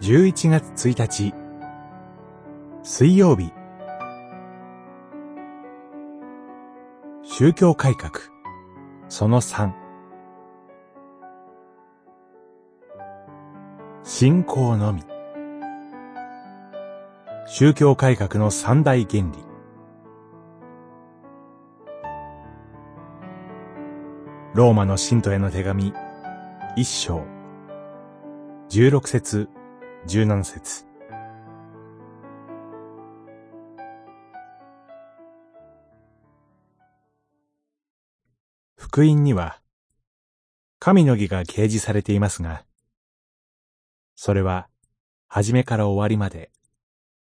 11月1日。水曜日。宗教改革。その3信仰のみ。宗教改革の三大原理。ローマの信徒への手紙。一章。十六節。十七節福音には神の義が掲示されていますが、それは初めから終わりまで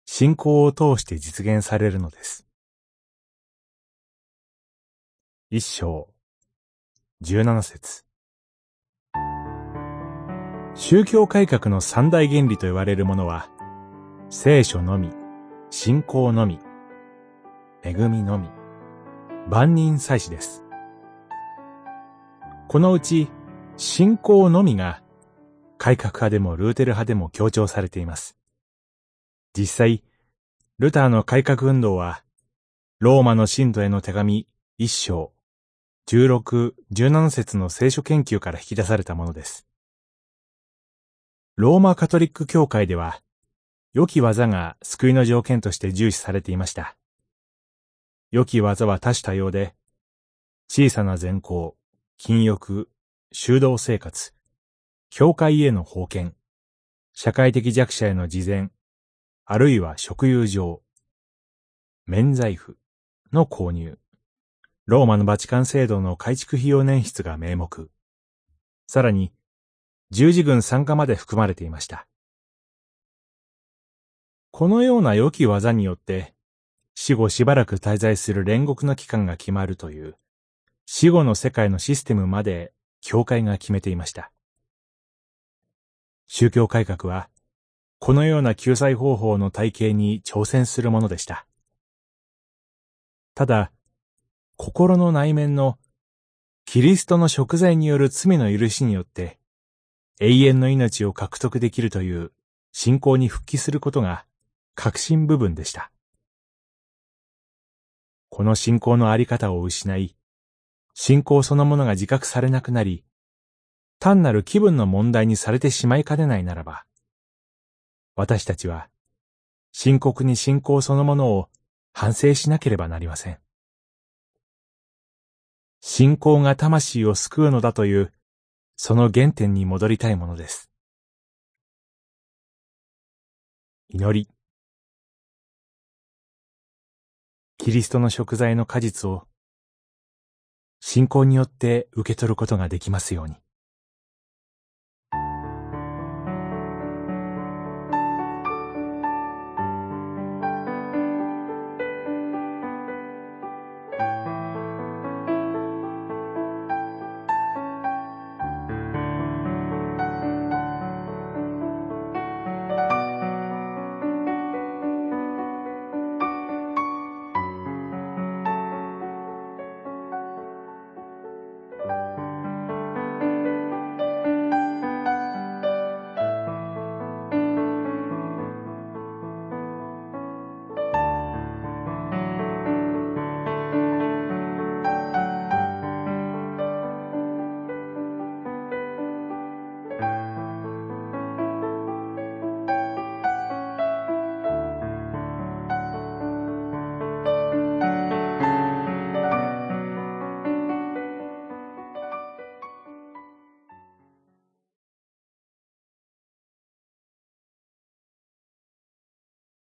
信仰を通して実現されるのです。一章十七節宗教改革の三大原理と言われるものは、聖書のみ、信仰のみ、恵みのみ、万人祭祀です。このうち、信仰のみが、改革派でもルーテル派でも強調されています。実際、ルターの改革運動は、ローマの信徒への手紙一章、十六、十七節の聖書研究から引き出されたものです。ローマカトリック教会では、良き技が救いの条件として重視されていました。良き技は多種多様で、小さな善行、禁欲、修道生活、教会への貢献、社会的弱者への事前、あるいは食友上、免罪符の購入、ローマのバチカン制度の改築費用年出が名目、さらに、十字軍参加まで含まれていました。このような良き技によって、死後しばらく滞在する煉獄の期間が決まるという、死後の世界のシステムまで教会が決めていました。宗教改革は、このような救済方法の体系に挑戦するものでした。ただ、心の内面のキリストの食材による罪の許しによって永遠の命を獲得できるという信仰に復帰することが核心部分でした。この信仰のあり方を失い、信仰そのものが自覚されなくなり、単なる気分の問題にされてしまいかねないならば、私たちは深刻に信仰そのものを反省しなければなりません。信仰が魂を救うのだというその原点に戻りたいものです。祈り。キリストの食材の果実を信仰によって受け取ることができますように。